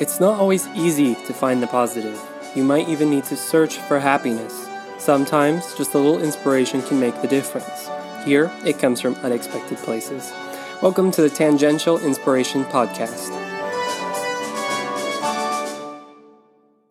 It's not always easy to find the positive. You might even need to search for happiness. Sometimes just a little inspiration can make the difference. Here, it comes from unexpected places. Welcome to the Tangential Inspiration Podcast.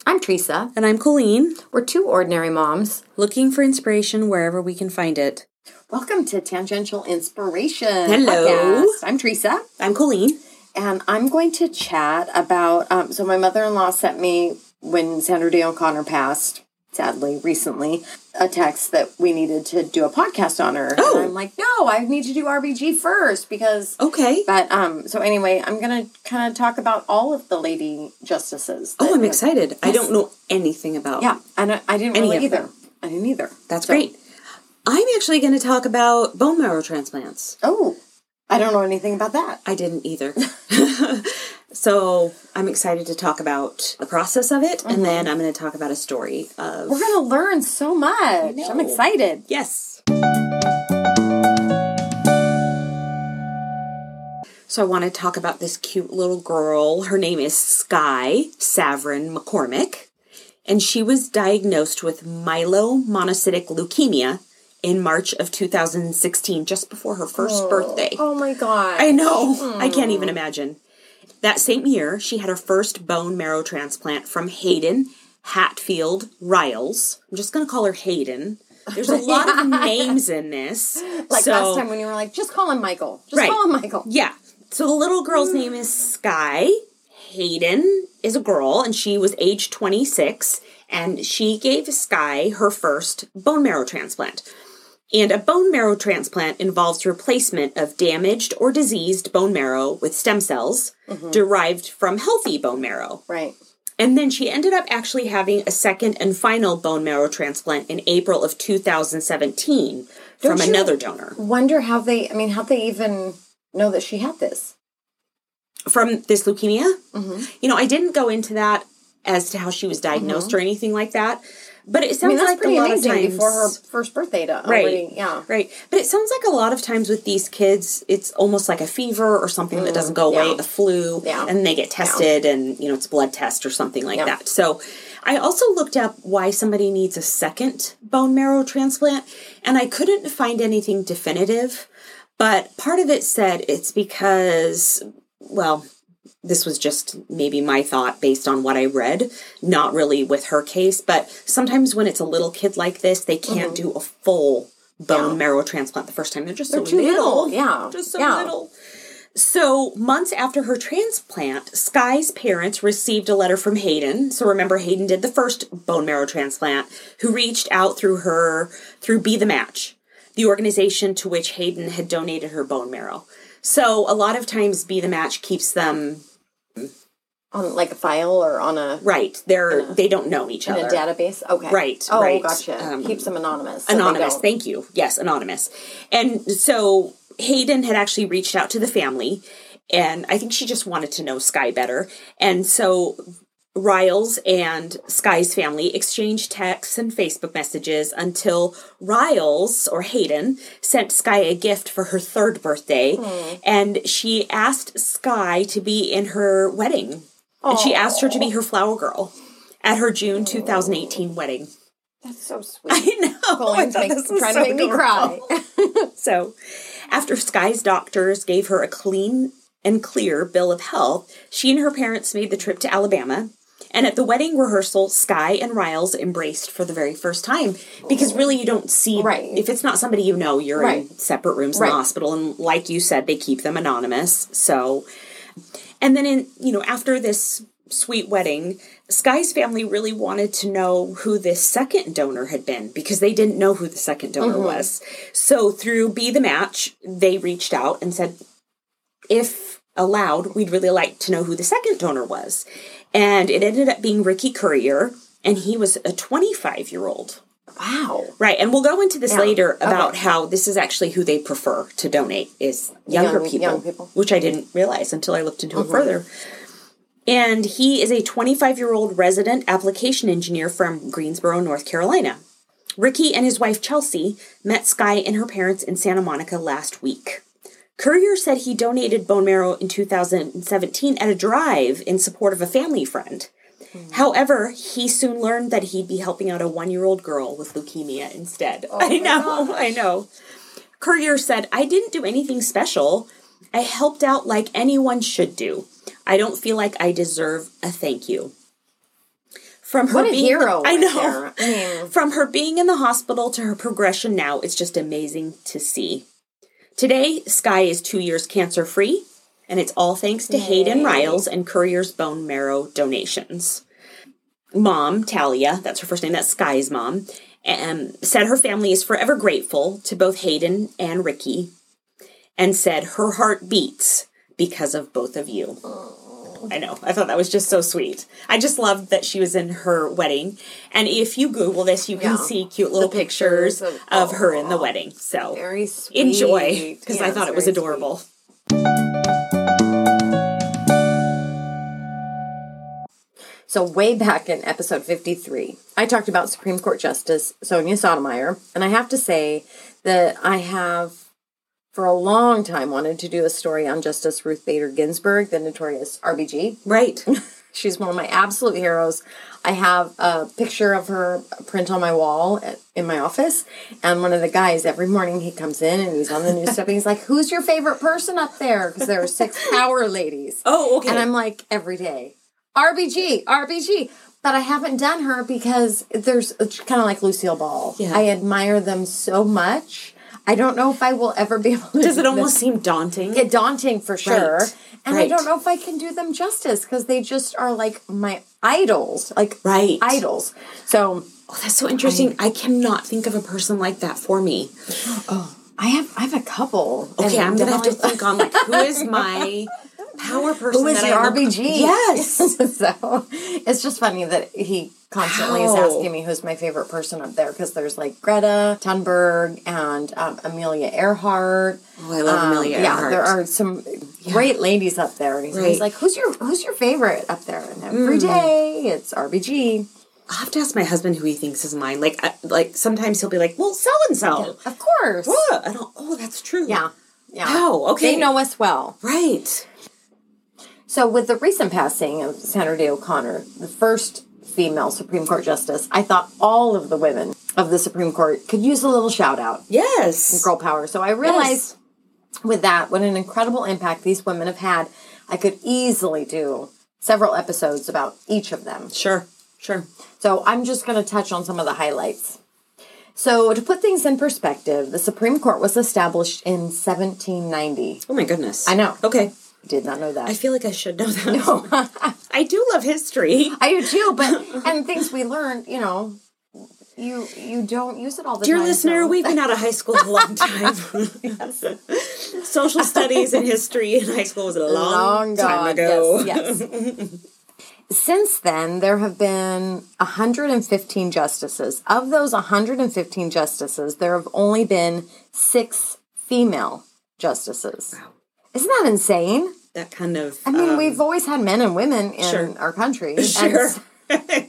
I'm Teresa. And I'm Colleen, We're two ordinary moms. looking for inspiration wherever we can find it. Welcome to Tangential Inspiration. Hello. Podcast. I'm Teresa, I'm Colleen. And I'm going to chat about. Um, so, my mother in law sent me when Sandra Day O'Connor passed, sadly, recently, a text that we needed to do a podcast on her. Oh. And I'm like, no, I need to do RBG first because. Okay. But um, so anyway, I'm gonna kind of talk about all of the lady justices. Oh, I'm have- excited. I don't know anything about. Yeah, I don't, I didn't really either. them. I didn't either. That's So- great. I'm actually going to talk about bone marrow transplants. Oh, I don't know anything about that. I didn't either. so I'm excited to talk about the process of it, and then I'm going to talk about a story of. We're gonna learn so much. I'm excited. Yes. So I want to talk about this cute little girl. Her name is Sky Savrin McCormick, and she was diagnosed with myelomonocytic leukemia in March of 2016, just before her first oh, birthday. Oh my god. I know. I can't even hmm. imagine. That same year, she had her first bone marrow transplant from Hayden Hatfield Riles. I'm just going to call her Hayden. There's a lot of names in this. like so, last time when you were like, just call him Michael. Just Right. call him Michael. Yeah. So the little girl's name is Sky. Hayden is a girl, and she was age 26, and she gave Sky her first bone marrow transplant. And a bone marrow transplant involves replacement of damaged or diseased bone marrow with stem cells derived from healthy bone marrow. Right. And then she ended up actually having a second and final bone marrow transplant in April of 2017 from Don't you- another donor. Wonder how they. I mean, how they even know that she had this. from this leukemia. Mm-hmm. You know, I didn't go into that as to how she was diagnosed or anything like that, but it I sounds mean, that's like pretty a lot amazing of times before her first birthday to Right. already. Yeah. Right. But it sounds like a lot of times with these kids, it's almost like a fever or something that doesn't go away, Mm, yeah. a flu, Yeah. and they get tested and, you know, it's a blood test or something like Yeah. that. So I also looked up why somebody needs a second bone marrow transplant, and I couldn't find anything definitive. But part of it said it's because, well, this was just maybe my thought based on what I read, not really with her case, but sometimes when it's a little kid like this, they can't do a full bone Mm-hmm. Yeah. marrow transplant the first time. They're just They're so too little. little, yeah, Just so yeah. little. So, months after her transplant, Sky's parents received a letter from Hayden. So, remember, Hayden did the first bone marrow transplant, who reached out through her, through Be the Match, the organization to which Hayden had donated her bone marrow. So, a lot of times, Be the Match keeps them On like a file or on a right. They're they don't know each in other. In a database. Okay. Right, Oh, right. gotcha. Um, Keeps them anonymous. so anonymous thank you yes anonymous and so hayden had actually reached out to the family and i think she just wanted to know sky better and so riles and sky's family exchanged texts and facebook messages until riles or hayden sent sky a gift for her third birthday and she asked sky to be in her wedding and she asked her to be her flower girl at her june 2018 wedding That's so sweet. I know. I Colleen's thought make- this trying so to make me cry. so, after Sky's doctors gave her a clean and clear bill of health, she and her parents made the trip to Alabama. And at the wedding rehearsal, Sky and Riles embraced for the very first time because really you don't see Right. if it's not somebody you know, you're Right. in separate rooms in the hospital, and like you said, they keep them anonymous. So, and then in you know after this sweet wedding, Sky's family really wanted to know who this second donor had been because they didn't know who the second donor mm-hmm. was. So through Be the Match, they reached out and said, if allowed, we'd really like to know who the second donor was. And it ended up being Ricky Courier, and he was a 25 year old. Wow. Right, and we'll go into this Yeah. later about Okay. how this is actually who they prefer to donate is younger Young- people, young people. Mm-hmm. which I didn't realize until I looked into it further. And he is a 25 year old resident application engineer from Greensboro, North Carolina. Ricky and his wife Chelsea met Sky and her parents in Santa Monica last week. Courier said he donated bone marrow in 2017 at a drive in support of a family friend. Mm-hmm. However, he soon learned that he'd be helping out a one year old girl with leukemia instead. Oh I know, I know. Courier said, I didn't do anything special. I helped out like anyone should do. I don't feel like I deserve a thank you. From her What a being, hero I know. From her being in the hospital to her progression now, it's just amazing to see. Today, Sky is two years cancer free, and it's all thanks to Hayden Riles and Courier's bone marrow donations. Mom, Talia, that's her first name, that's Sky's mom, um, said her family is forever grateful to both Hayden and Ricky, and said her heart beats because of both of you. I know. I thought that was just so sweet. I just loved that she was in her wedding. And if you Google this, you can Yeah. see cute little The pictures, pictures of, of- her in the wedding. So Very sweet. enjoy because I thought it was adorable. So, way back in episode 53, I talked about Supreme Court Justice Sonia Sotomayor, and I have to say that I have, for a long time, wanted to do a story on Justice Ruth Bader Ginsburg, the notorious RBG. Right. She's one of my absolute heroes. I have a picture of her print on my wall at, in my office, and one of the guys every morning he comes in and he's on the news stuff and he's like, "Who's your favorite person up there?" Because there are six power ladies. Oh, okay. And I'm like every day, RBG, RBG. But I haven't done her because there's kind of like Lucille Ball. Yeah. I admire them so much. I don't know if I will ever be able to. Does it almost this. seem daunting? Get daunting for sure. Right. And I don't know if I can do them justice because they just are like my idols, like Right. idols. So Oh, that's so interesting. I cannot think of a person like that for me. Oh, I have I have a couple. Okay, I'm gonna have to think on like who is my power person? Who is your I RBG? Yes. so it's just funny that he constantly is asking me who's my favorite person up there because there's like Greta Thunberg and um, Amelia Earhart. Oh, I love Amelia Yeah, Earhart. there are some great ladies up there. And he's, Right. like, "Who's your Who's your favorite up there?" And every Mm. day it's RBG. I'll have to ask my husband who he thinks is mine. Like, I, like sometimes he'll be like, "Well, so and so." Of course. What? I don't. Oh, that's true. Yeah. Yeah. Wow, okay. They know us well. Right. So, with the recent passing of Sandra Day O'Connor, the first female Supreme Court justice, I thought all of the women of the Supreme Court could use a little shout out, Yes. girl power. So, I realized with that what an incredible impact these women have had. I could easily do several episodes about each of them. Sure. Sure. So I'm just going to touch on some of the highlights. So, to put things in perspective, the Supreme Court was established in 1790. Oh my goodness. I know. Okay. Did not know that. I feel like I should know that. No. I do love history. I do too, but and things we learned, you know, you you don't use it all the Dear time. Dear listener, so- we've been out of high school a long time. Social studies and history in high school was a long, long time ago. Yes. yes. Since then, there have been 115 justices. Of those 115 justices, there have only been six female justices. Isn't that insane? That kind of. I mean, um, we've always had men and women in Sure. our country. Sure.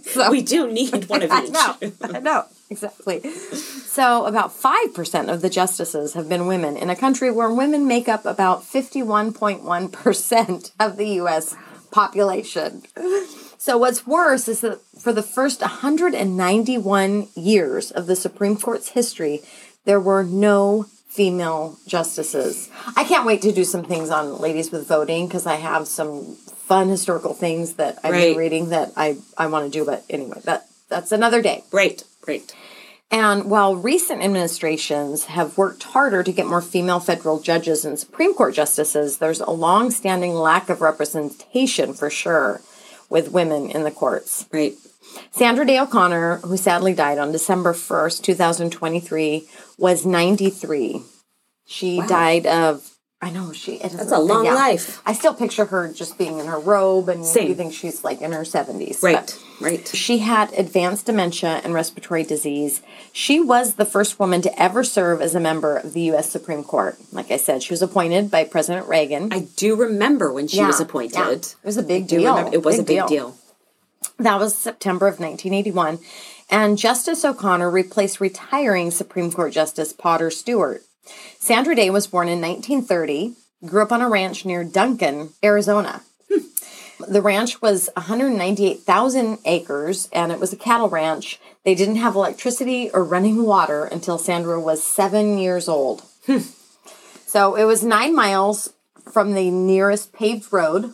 so- we do need one of I each. know. I know. Exactly. So, about 5% of the justices have been women in a country where women make up about 51.1% of the U.S. population. So, what's worse is that for the first 191 years of the Supreme Court's history, there were no female justices. I can't wait to do some things on ladies with voting because I have some fun historical things that I've Right. been reading that I, I want to do. But anyway, that that's another day. Right, right. And while recent administrations have worked harder to get more female federal judges and Supreme Court justices, there's a long-standing lack of representation for sure with women in the courts. Right. Sandra Day O'Connor, who sadly died on December 1st, 2023, was 93. She died of I know she. That's a long life. I still picture her just being in her robe, and Same. you think she's like in her seventies. Right, right. She had advanced dementia and respiratory disease. She was the first woman to ever serve as a member of the U.S. Supreme Court. Like I said, she was appointed by President Reagan. I do remember when she Yeah, was appointed. yeah. It was a big deal. remember- It was Big a big deal. deal. That was September of 1981. And Justice O'Connor replaced retiring Supreme Court Justice Potter Stewart. Sandra Day was born in 1930 grew up on a ranch near Duncan, Arizona. The ranch was 198,000 acres and it was a cattle ranch. They didn't have electricity or running water until Sandra was seven years old. So it was nine miles from the nearest paved road,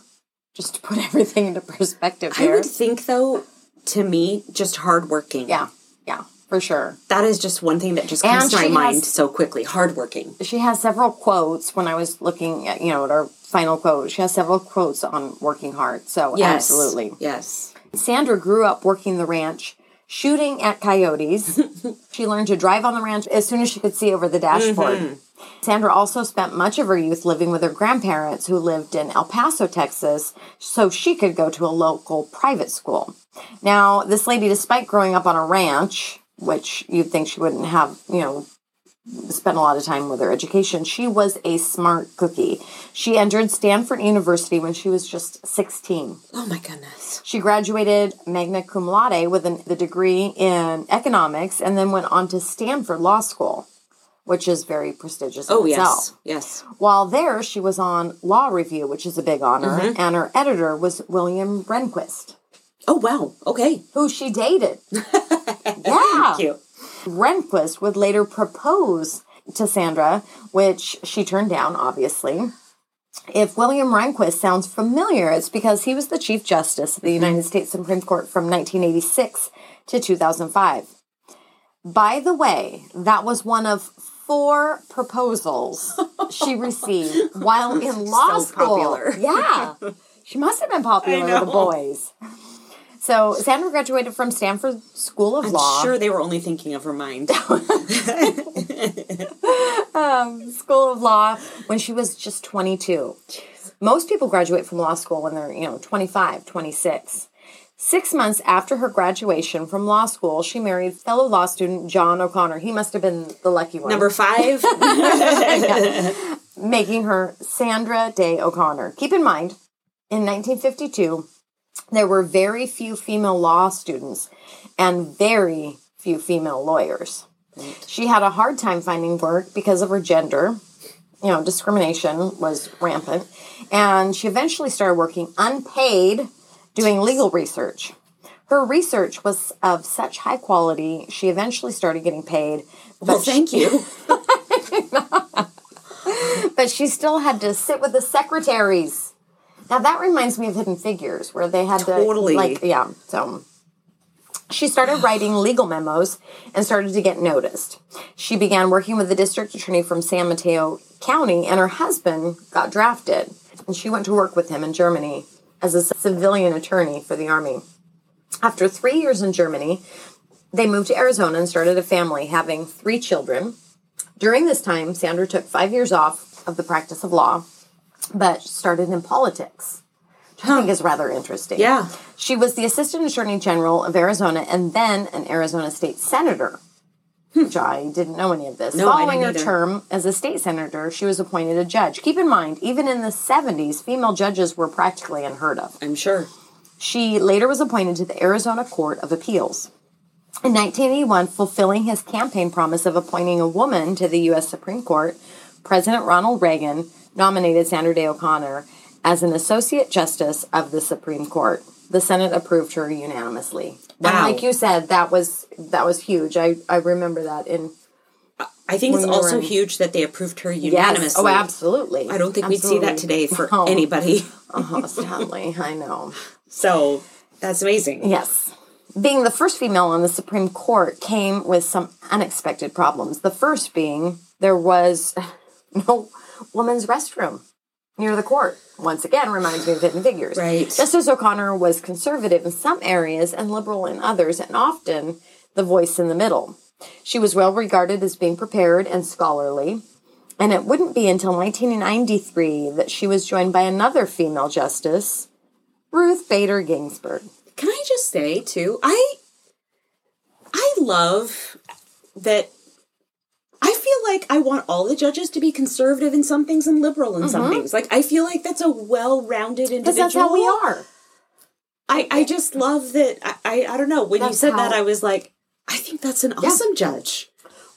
just to put everything into perspective I would think though, to me, just hardworking. Yeah, yeah, for sure. That is just one thing that just And comes to my she mind so quickly. Hardworking. She has several quotes when I was looking at, you know, at our final quote. She has several quotes on working hard. So Yes. absolutely. Yes. Sandra grew up working the ranch, shooting at coyotes. she learned to drive on the ranch as soon as she could see over the dashboard. Mm-hmm. Sandra also spent much of her youth living with her grandparents who lived in El Paso, Texas, so she could go to a local private school. Now, this lady, despite growing up on a ranch, which you'd think she wouldn't have, you know, spent a lot of time with her education, she was a smart cookie. She entered Stanford University when she was just 16. Oh my goodness. She graduated magna cum laude with an, the degree in economics and then went on to Stanford Law School, which is very prestigious Oh yes. Yes. While there, she was on Law Review, which is a big honor, Mm-hmm. and her editor was William Rehnquist, Oh wow. Okay. who she dated. yeah. Cute. Rehnquist would later propose to Sandra, which she turned down, obviously. If William Rehnquist sounds familiar, it's because he was the Chief Justice of the mm-hmm. United States Supreme Court from 1986 to 2005. By the way, that was one of four proposals she received while in law So school. popular. Yeah. She must have been popular with the boys. So Sandra graduated from Stanford School of Law. Sure, they were only thinking of her mind. Um, school of Law when she was just 22. Most people graduate from law school when they're, you know, 25, 26. Six months after her graduation from law school, she married fellow law student John O'Connor. He must have been the lucky one. Number five. making her Sandra Day O'Connor. Keep in mind, in 1952, there were very few female law students and very few female lawyers. She had a hard time finding work because of her gender. You know, discrimination was rampant. And she eventually started working unpaid doing legal research. Her research was of such high quality, she eventually started getting paid. Well, thank you. but she still had to sit with the secretaries. Now that reminds me of Hidden Figures, where they had Totally. to like yeah. So she started writing legal memos and started to get noticed. She began working with the district attorney from San Mateo County, and her husband got drafted, and she went to work with him in Germany as a civilian attorney for the army. After three years in Germany, they moved to Arizona and started a family, having three children. During this time, Sandra took five years off of the practice of law, but started in politics, which I think is rather interesting. Yeah. She was the Assistant Attorney General of Arizona and then an Arizona State Senator, which I didn't know any of this. No, Following her either. term as a state senator, she was appointed a judge. Keep in mind, even in the 70s, female judges were practically unheard of. I'm sure. She later was appointed to the Arizona Court of Appeals. In 1981, fulfilling his campaign promise of appointing a woman to the U.S. Supreme Court, President Ronald Reagan nominated Sandra Day O'Connor as an Associate Justice of the Supreme Court. The Senate approved her unanimously. And Wow. like you said, that was that was huge. I, I remember that in I think it's we also in- huge that they approved her yes. Oh, unanimously. Oh, absolutely. I don't think we'd see that today for Oh. anybody. Uh-huh, oh, Stanley, I know. So that's amazing. Yes. Being the first female on the Supreme Court came with some unexpected problems. The first being there was no woman's restroom near the court. Once again, reminds me of Hidden Figures. Right. Justice O'Connor was conservative in some areas and liberal in others, and often the voice in the middle. She was well regarded as being prepared and scholarly. And it wouldn't be until 1993 that she was joined by another female justice, Ruth Bader Ginsburg. Can I just say too, I I love that like I want all the judges to be conservative in some things and liberal in some things. Like I feel like that's a well-rounded individual. That's how we are. I, I just love that I, I I don't know. When you That's said that I was like, I think that's an awesome judge.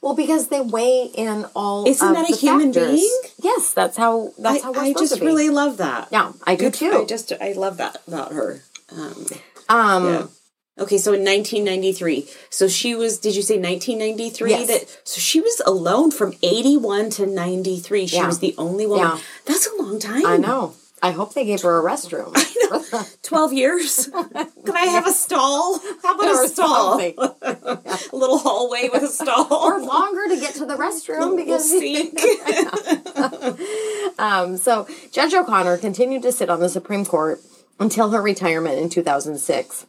Well, because they weigh in all. Isn't that a human factors. being? Yes, that's how. That's I, how we're I just really love that. Yeah, I do Good- too. I just I love that about her. Um, um, yeah. Okay, so in 1993, so she was. Did you say 1993? Yes. That so she was alone from 81 to 93. She Yeah. was the only woman. Yeah. That's a long time. I know. I hope they gave her a restroom. 12 years. Can I have a stall? How about Or a stall? a little hallway with a stall. or longer to get to the restroom because sink. Um, so Judge O'Connor continued to sit on the Supreme Court until her retirement in 2006.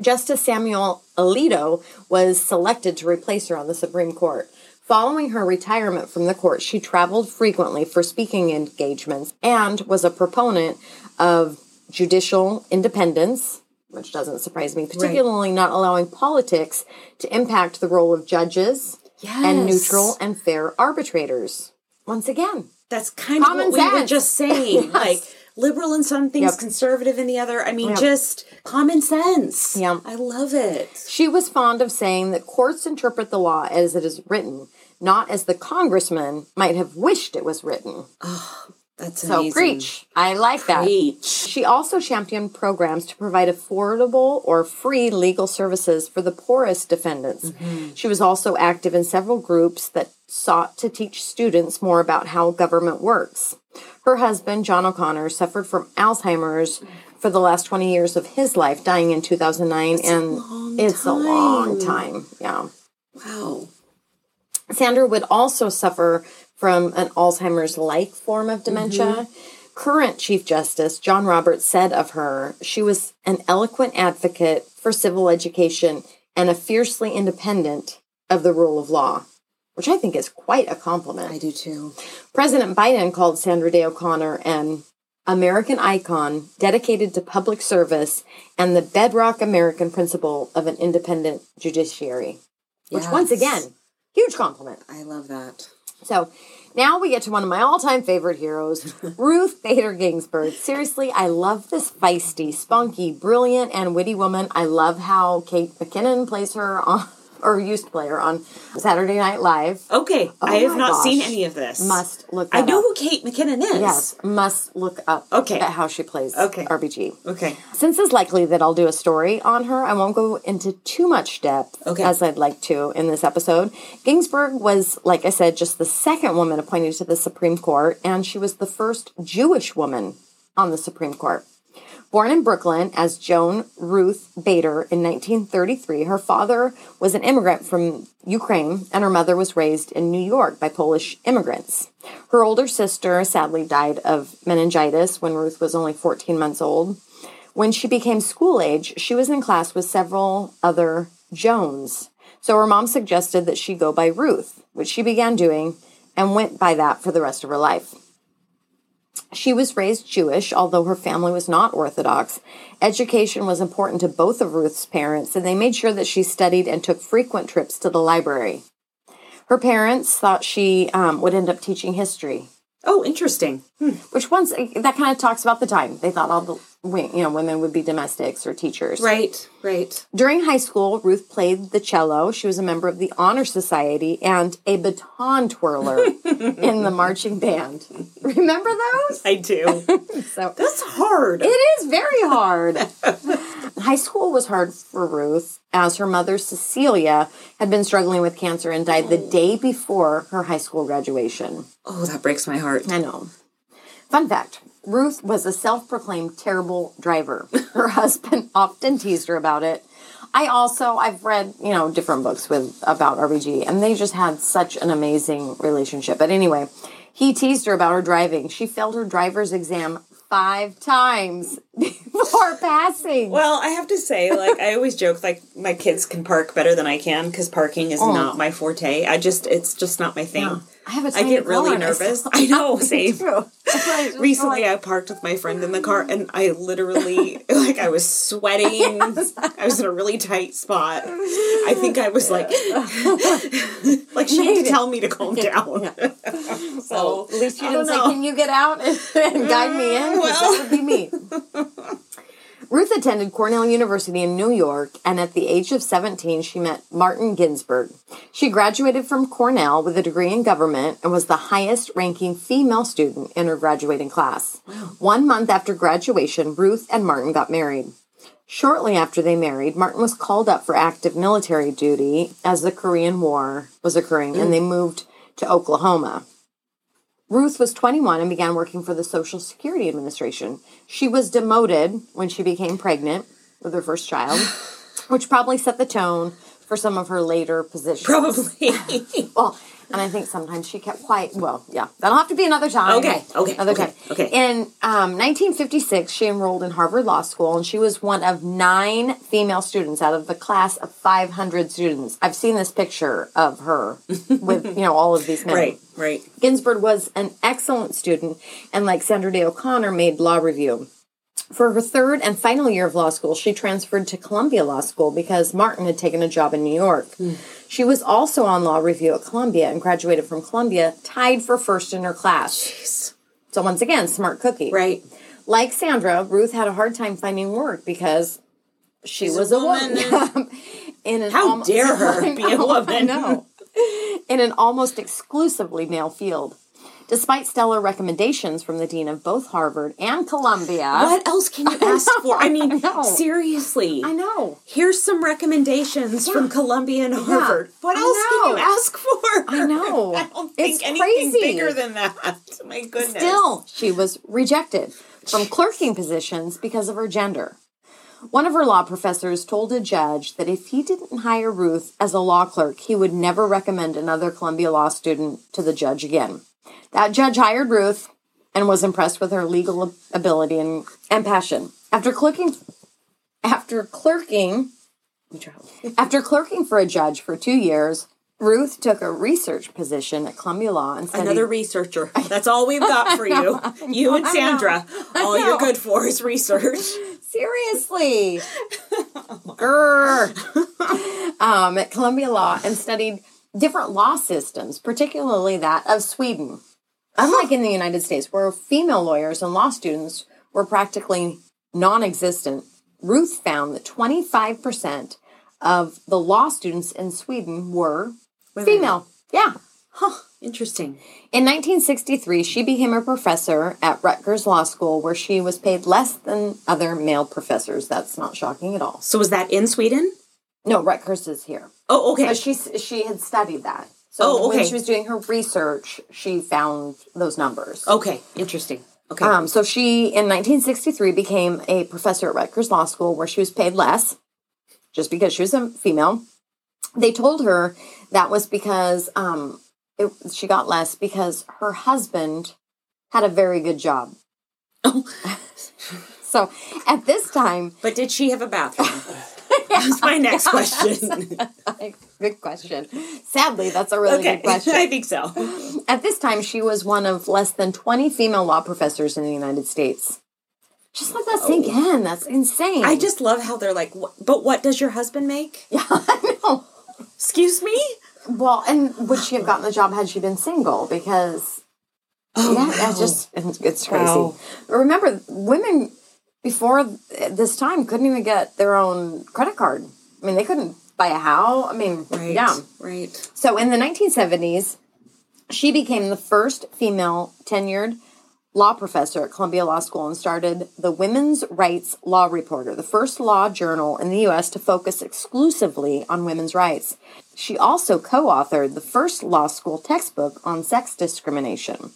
Justice Samuel Alito was selected to replace her on the Supreme Court. Following her retirement from the court, she traveled frequently for speaking engagements and was a proponent of judicial independence, which doesn't surprise me, particularly not allowing politics to impact the role of judges and neutral and fair arbitrators. Once again, That's kind Common of what we were sense. just saying. Yes. Like liberal in some things, Yep. conservative in the other. I mean, Yep. just common sense. Yeah. I love it. She was fond of saying that courts interpret the law as it is written, not as the congressman might have wished it was written. Oh, That's So amazing. preach. I like that. Preach. She also championed programs to provide affordable or free legal services for the poorest defendants. Mm-hmm. She was also active in several groups that sought to teach students more about how government works. Her husband, John O'Connor, suffered from Alzheimer's for the last 20 years of his life, dying in 2009. and it's a long time. Yeah. Wow. Sandra would also suffer from an Alzheimer's like form of dementia. Current Chief Justice John Roberts said of her, she was an eloquent advocate for civil education and a fiercely independent of the rule of law, which I think is quite a compliment. I do too. President Biden called Sandra Day O'Connor an American icon dedicated to public service and the bedrock American principle of an independent judiciary. Which, once again, huge compliment. I love that. So now we get to one of my all time favorite heroes, Ruth Bader Ginsburg. Seriously, I love this feisty, spunky, brilliant, and witty woman. I love how Kate McKinnon plays her on, or used to play her on Saturday Night Live. Okay, oh I have Oh not seen any of this. Must look up. I know up. who Kate McKinnon is. Yes, must look up Okay. at how she plays Okay. RBG. Okay. Since it's likely that I'll do a story on her, I won't go into too much depth Okay. as I'd like to in this episode. Ginsburg was, like I said, just the second woman appointed to the Supreme Court, and she was the first Jewish woman on the Supreme Court. Born in Brooklyn as Joan Ruth Bader in 1933, her father was an immigrant from Ukraine and her mother was raised in New York by Polish immigrants. Her older sister sadly died of meningitis when Ruth was only 14 months old. When she became school age, she was in class with several other Jones. So her mom suggested that she go by Ruth, which she began doing and went by that for the rest of her life. She was raised Jewish, although her family was not Orthodox. Education was important to both of Ruth's parents, and they made sure that she studied and took frequent trips to the library. Her parents thought she um, would end up teaching history, Oh, interesting. which once that kind of talks about the time they thought all the you know women would be domestics or teachers. Right, right. During high school, Ruth played the cello. She was a member of the Honor Society and a baton twirler in the marching band. Remember those? I do. So That's hard. it is very hard. high school was hard for Ruth as her mother Cecilia had been struggling with cancer and died the oh. day before her high school graduation. oh, that breaks my heart. I know. Fun fact Ruth was a self proclaimed terrible driver. Her husband often teased her about it. I also I've read, you know, different books with about RBG and they just had such an amazing relationship. But anyway, he teased her about her driving. She failed her driver's exam five times before passing. Well, I have to say, like, I always joke, like, my kids can park better than I can because parking is oh. not my forte. I just, it's just not my thing. I have a I tiny get really nervous. I know, same. I Recently, feel I parked with my friend in the car, and I literally, like, I was sweating. I was in a really tight spot. I think I was like, like she had to tell me to calm down. So At least you I didn't say, "Can you get out and, guide me in?" Mm, 'Cause that would be me. Ruth attended Cornell University in New York, and at the age of 17, she met Martin Ginsburg. She graduated from Cornell with a degree in government and was the highest ranking female student in her graduating class. One month after graduation, Ruth and Martin got married. Shortly after they married, Martin was called up for active military duty as the Korean War was occurring, and they mm. moved to Oklahoma. Ruth was 21 and began working for the Social Security Administration. She was demoted when she became pregnant with her first child, which probably set the tone for some of her later positions. Probably. Well, and I think sometimes she kept quiet. Well, yeah, that'll have to be another time. Okay, okay, another okay, time. okay. In um, 1956, she enrolled in Harvard Law School, and she was one of nine female students out of the class of 500 students. I've seen this picture of her with you know all of these men. right, right. Ginsburg was an excellent student, and like Sandra Day O'Connor, made law review. For her third and final year of law school, she transferred to Columbia Law School because Martin had taken a job in New York. Hmm. She was also on law review at Columbia and graduated from Columbia, tied for first in her class. So, once again, smart cookie. Right. Like Sandra, Ruth had a hard time finding work because she She's was a woman. woman. in an How almost- dare her be a woman. Know. In an almost exclusively male field. Despite stellar recommendations from the dean of both Harvard and Columbia. What else can you ask for? I mean, I seriously. I know. Here's some recommendations from Columbia and Harvard. What I else can you ask for? I know. I don't think It's anything crazy. bigger than that. My goodness. Still, she was rejected from clerking positions because of her gender. One of her law professors told a judge that if he didn't hire Ruth as a law clerk, he would never recommend another Columbia Law student to the judge again. That judge hired Ruth and was impressed with her legal ability and, and passion. After clerking, after clerking, after clerking for a judge for two years, Ruth took a research position at Columbia Law and studied Another researcher. That's all we've got for you. You and Sandra. All you're good for is research. Seriously. Grr. um, at Columbia Law and studied different law systems, particularly that of Sweden. Oh. Unlike in the United States, where female lawyers and law students were practically non existent, Ruth found that 25% of the law students in Sweden were female. Yeah. Huh. Interesting. In 1963, she became a professor at Rutgers Law School, where she was paid less than other male professors. That's not shocking at all. So was that in Sweden? No, Rutgers is here. Oh, okay. But she she had studied that. So Oh, when she was doing her research, she found those numbers. Okay. Interesting. Okay. Um, so she, in 1963, became a professor at Rutgers Law School, where she was paid less, just because she was a female. They told her that was because um, it, she got less because her husband had a very good job. Oh. so at this time, but did she have a bathroom? That's my next question. good question. Sadly, that's a really okay. good question. I think so. At this time, she was one of less than 20 female law professors in the United States. Just let that sink oh. in. That's insane. I just love how they're like, but what does your husband make? Yeah, I know. Excuse me? Well, and would she have gotten the job had she been single? Because Oh, yeah, wow. it's just it's, it's crazy. Wow. Remember, women before this time couldn't even get their own credit card. I mean, they couldn't buy a house. I mean, Right. yeah. Right. So in the 1970s, she became the first female tenured law professor at Columbia Law School and started the Women's Rights Law Reporter, the first law journal in the U.S. to focus exclusively on women's rights. She also co authored the first law school textbook on sex discrimination.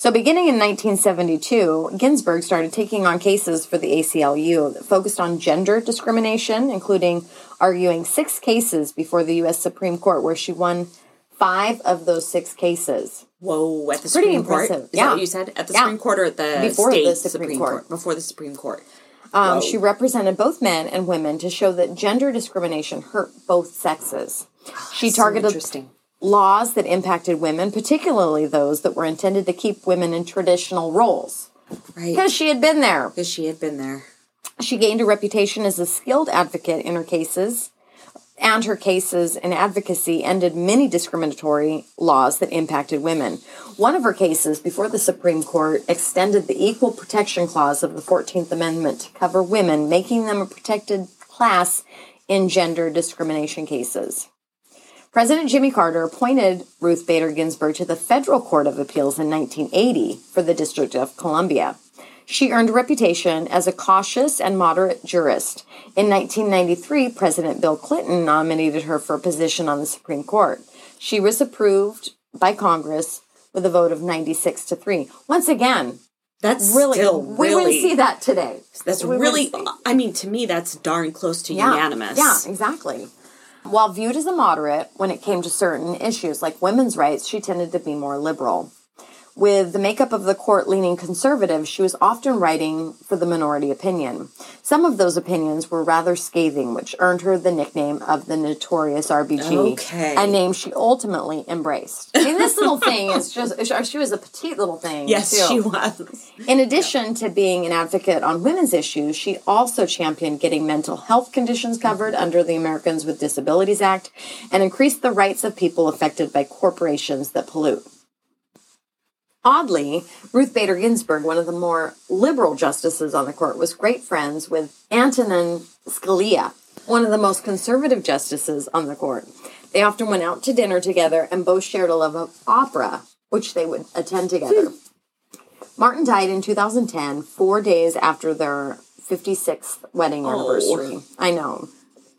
So, beginning in 1972, Ginsburg started taking on cases for the ACLU that focused on gender discrimination, including arguing six cases before the U.S. Supreme Court, where she won five of those six cases. Whoa, at the Pretty Supreme Court? impressive. Is Yeah. that what you said? At the Yeah. Supreme Court or at the Before the Supreme Court. Before the Supreme Court. Um, she represented both men and women to show that gender discrimination hurt both sexes. She So targeted interesting. Laws that impacted women, particularly those that were intended to keep women in traditional roles. Right. Because she had been there. Because she had been there. She gained a reputation as a skilled advocate in her cases and her cases and advocacy ended many discriminatory laws that impacted women. One of her cases before the Supreme Court extended the Equal Protection Clause of the 14th Amendment to cover women, making them a protected class in gender discrimination cases. President Jimmy Carter appointed Ruth Bader Ginsburg to the Federal Court of Appeals in 1980 for the District of Columbia. She earned a reputation as a cautious and moderate jurist. In 1993, President Bill Clinton nominated her for a position on the Supreme Court. She was approved by Congress with a vote of 96 to 3. Once again, That's really, we really wouldn't see that today. That's We really. I mean, to me, that's darn close to yeah, unanimous. Yeah, exactly. While viewed as a moderate when it came to certain issues like women's rights, she tended to be more liberal. With the makeup of the court leaning conservative, she was often writing for the minority opinion. Some of those opinions were rather scathing, which earned her the nickname of the notorious RBG, Okay. a name she ultimately embraced. I mean, this little thing is just, she was a petite little thing. Yes, too. she was. In addition to being an advocate on women's issues, she also championed getting mental health conditions covered under the Americans with Disabilities Act and increased the rights of people affected by corporations that pollute. Oddly, Ruth Bader Ginsburg, one of the more liberal justices on the court, was great friends with Antonin Scalia, one of the most conservative justices on the court. They often went out to dinner together and both shared a love of opera, which they would attend together. Martin died in 2010, four days after their 56th wedding oh. anniversary. I know.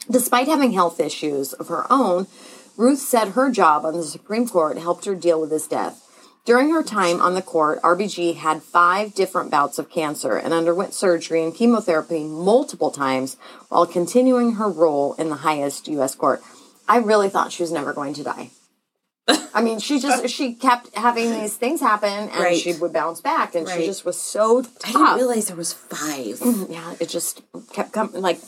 Despite having health issues of her own, Ruth said her job on the Supreme Court helped her deal with his death. During her time on the court, RBG had five different bouts of cancer and underwent surgery and chemotherapy multiple times while continuing her role in the highest U.S. court. I really thought she was never going to die. I mean, she just she kept having these things happen, and Right. she would bounce back, and she just was so I didn't realize there was five. Mm-hmm. yeah, it just kept coming. Like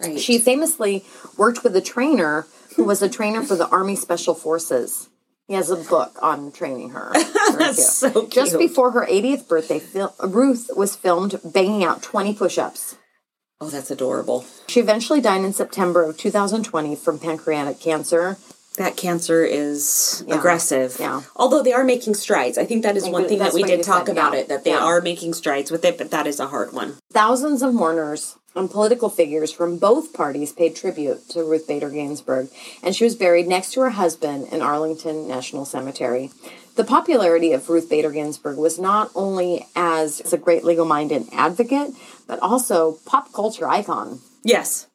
Right. she famously worked with a trainer who was a trainer for the Army Special Forces. He has a book on training her. That's cute. Just before her 80th birthday, Phil- Ruth was filmed banging out 20 push-ups. oh, that's adorable. She eventually died in September of 2020 from pancreatic cancer. That cancer is Yeah. aggressive. Yeah. Although they are making strides. I think that is one thing that we did talk said, about yeah. it, that they Yeah. are making strides with it, but that is a hard one. Thousands of mourners and political figures from both parties paid tribute to Ruth Bader Ginsburg, and she was buried next to her husband in Arlington National Cemetery. The popularity of Ruth Bader Ginsburg was not only as a great legal mind and advocate, but also pop culture icon. Yes.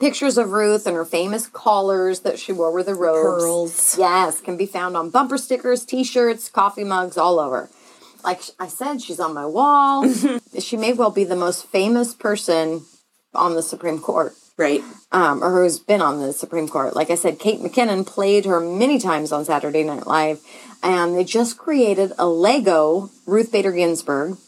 Pictures of Ruth and her famous collars that she wore with the robes. Pearls. Yes, can be found on bumper stickers, t-shirts, coffee mugs, all over. Like I said, she's on my wall. she may well be the most famous person on the Supreme Court, Right. um, or who's been on the Supreme Court. Like I said, Kate McKinnon played her many times on Saturday Night Live, and they just created a Lego Ruth Bader Ginsburg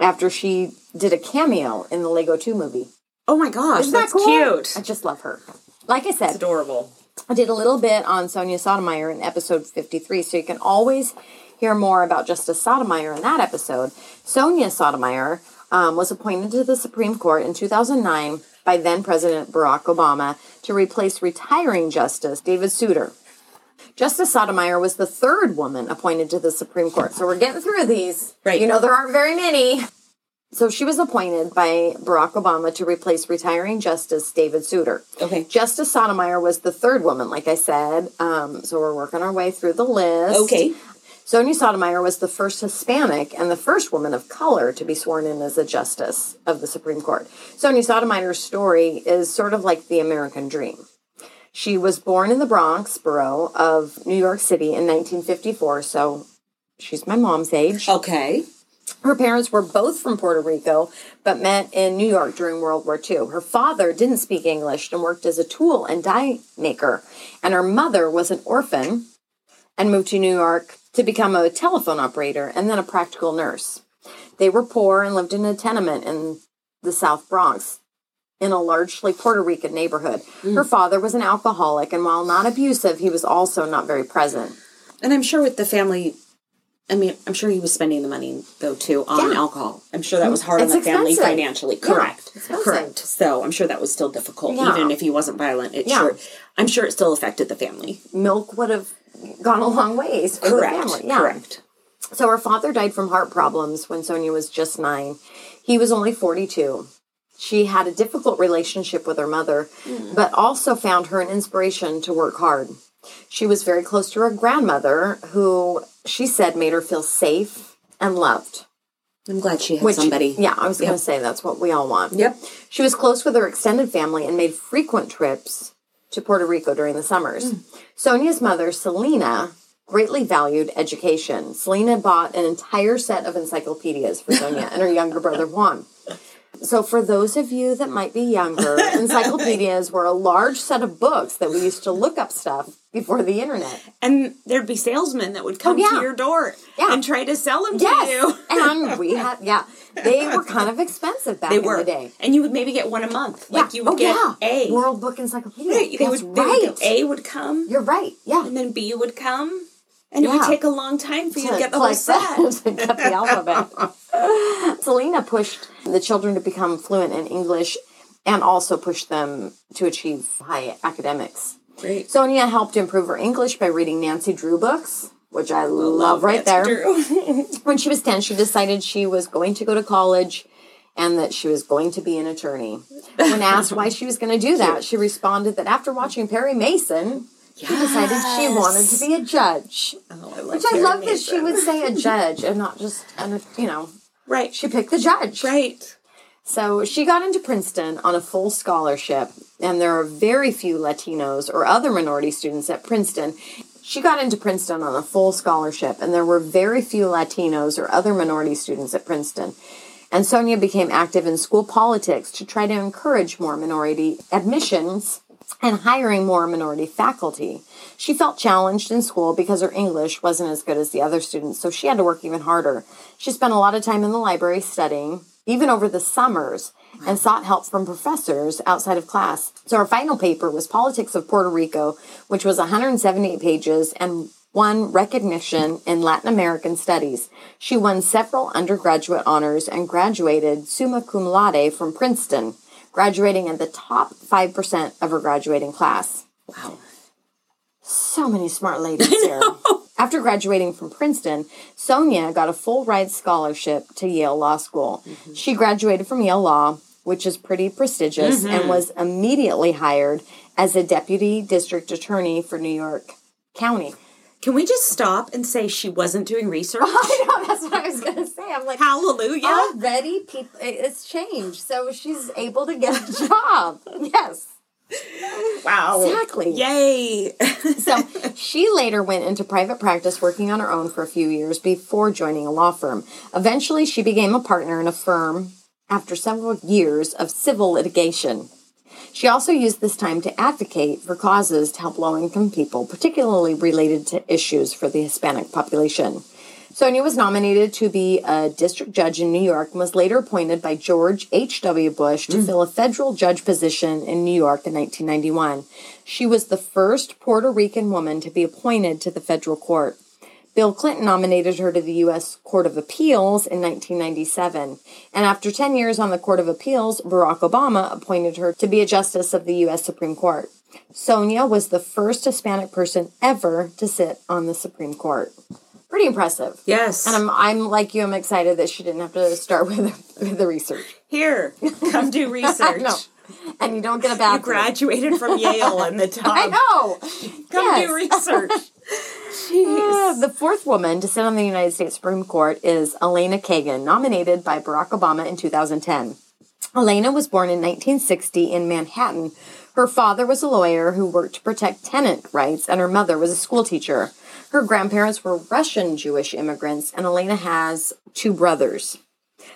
after she did a cameo in the Lego 2 movie. Oh my gosh, Isn't that's that cool? cute. I just love her. Like I said, Adorable. I did a little bit on Sonia Sotomayor in episode 53, so you can always hear more about Justice Sotomayor in that episode. Sonia Sotomayor um, was appointed to the Supreme Court in 2009 by then President Barack Obama to replace retiring Justice David Souter. Justice Sotomayor was the third woman appointed to the Supreme Court. So we're getting through these. Right. You know, there aren't very many. So she was appointed by Barack Obama to replace retiring Justice David Souter. Okay. Justice Sotomayor was the third woman, like I said. Um, so we're working our way through the list. Okay. Sonia Sotomayor was the first Hispanic and the first woman of color to be sworn in as a justice of the Supreme Court. Sonia Sotomayor's story is sort of like the American dream. She was born in the Bronx borough of New York City in 1954, so she's my mom's age. Okay. Her parents were both from Puerto Rico, but met in New York during World War II. Her father didn't speak English and worked as a tool and die maker, and her mother was an orphan and moved to New York to become a telephone operator and then a practical nurse. They were poor and lived in a tenement in the South Bronx in a largely Puerto Rican neighborhood. Mm. Her father was an alcoholic, and while not abusive, he was also not very present. And I'm sure with the family I mean, I'm sure he was spending the money though too on Yeah. alcohol. I'm sure that was hard on It's the family financially. Correct. expensive. Correct. So I'm sure that was still difficult, Yeah. even if he wasn't violent. It Yeah. sure. I'm sure it still affected the family. Milk would have gone a long ways for Correct. the family. Yeah. Correct. So her father died from heart problems when Sonia was just nine. He was only 42. She had a difficult relationship with her mother, mm. but also found her an inspiration to work hard. She was very close to her grandmother, who she said made her feel safe and loved. I'm glad she had Which, somebody. Yeah, I was going to say that's what we all want. Yep. She was close with her extended family and made frequent trips to Puerto Rico during the summers. Mm. Sonia's mother, Celina, greatly valued education. Celina bought an entire set of encyclopedias for Sonia and her younger brother Juan. So, for those of you that might be younger, encyclopedias were a large set of books that we used to look up stuff before the internet. And there'd be salesmen that would come Oh, yeah. to your door Yeah. and try to sell them to you. and we had yeah, they were kind of expensive back They in were. the day. And you would maybe get one a month. Like Yeah. you would oh, get yeah. A. World Book Encyclopedia. Right, they That's would, they right. would A would come, You're right. Yeah. and then B would come, and it would take a long time for you to To get the whole set. get the alphabet. Celina pushed the children to become fluent in English and also pushed them to achieve high academics. Great. Sonia helped improve her English by reading Nancy Drew books, which I love right there. When she was 10, she decided she was going to go to college and that she was going to be an attorney. When asked why she was going to do that, she responded that after watching Perry Mason, she decided she wanted to be a judge. Oh, I love Which I Perry love that she would say a judge and not just, an, you know, Right. she picked the judge. Right. So she got into Princeton on a full scholarship, and there are very few Latinos or other minority students at Princeton. She got into Princeton on a full scholarship, and there were very few Latinos or other minority students at Princeton. And Sonia became active in school politics to try to encourage more minority admissions and hiring more minority faculty. She felt challenged in school because her English wasn't as good as the other students, so she had to work even harder. She spent a lot of time in the library studying, even over the summers, and sought help from professors outside of class. So her final paper was Politics of Puerto Rico, which was 178 pages and won recognition in Latin American studies. She won several undergraduate honors and graduated summa cum laude from Princeton, graduating in the top 5% of her graduating class. Wow. So many smart ladies here. After graduating from Princeton, Sonia got a full ride scholarship to Yale Law School. Mm-hmm. She graduated from Yale Law, which is pretty prestigious, and mm-hmm. was immediately hired as a deputy district attorney for New York County. Can we just stop and say she wasn't doing research? I know, that's what I was going to say. I'm like, Hallelujah. already people, it's changed. So she's able to get a job. Yes. Wow. Exactly. Yay. So she later went into private practice working on her own for a few years before joining a law firm. Eventually, she became a partner in a firm after several years of civil litigation. She also used this time to advocate for causes to help low income people, particularly related to issues for the Hispanic population. Sonia was nominated to be a district judge in New York and was later appointed by George H.W. Bush to hmm. fill a federal judge position in New York in 1991. She was the first Puerto Rican woman to be appointed to the federal court. Bill Clinton nominated her to the U.S. Court of Appeals in 1997. And after 10 years on the Court of Appeals, Barack Obama appointed her to be a justice of the U.S. Supreme Court. Sonia was the first Hispanic person ever to sit on the Supreme Court. Pretty impressive. yes. And I'm, I'm like you, I'm excited that she didn't have to start with, with the research. Here, come do research. no. And you don't get a bad. You graduated from Yale in the time. I know. Come Yes. do research. Uh, the fourth woman to sit on the United States Supreme Court is Elena Kagan, nominated by Barack Obama in 2010. Elena was born in 1960 in Manhattan. Her father was a lawyer who worked to protect tenant rights, and her mother was a school teacher. Her grandparents were Russian Jewish immigrants, and Elena has two brothers.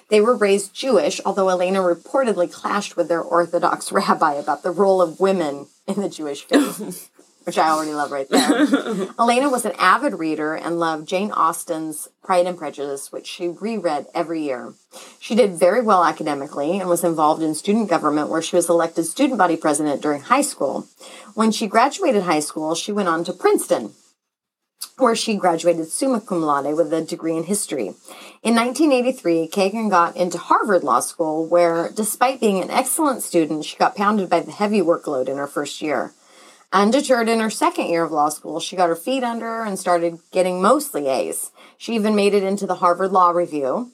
They were raised Jewish, although Elena reportedly clashed with their Orthodox rabbi about the role of women in the Jewish faith, which I already love right there. Elena was an avid reader and loved Jane Austen's Pride and Prejudice, which she reread every year. She did very well academically and was involved in student government, where she was elected student body president during high school. When she graduated high school, she went on to Princeton. Where she graduated summa cum laude with a degree in history. In 1983, Kagan got into Harvard Law School, where, despite being an excellent student, she got pounded by the heavy workload in her first year. Undeterred in her second year of law school, she got her feet under her and started getting mostly A's. She even made it into the Harvard Law Review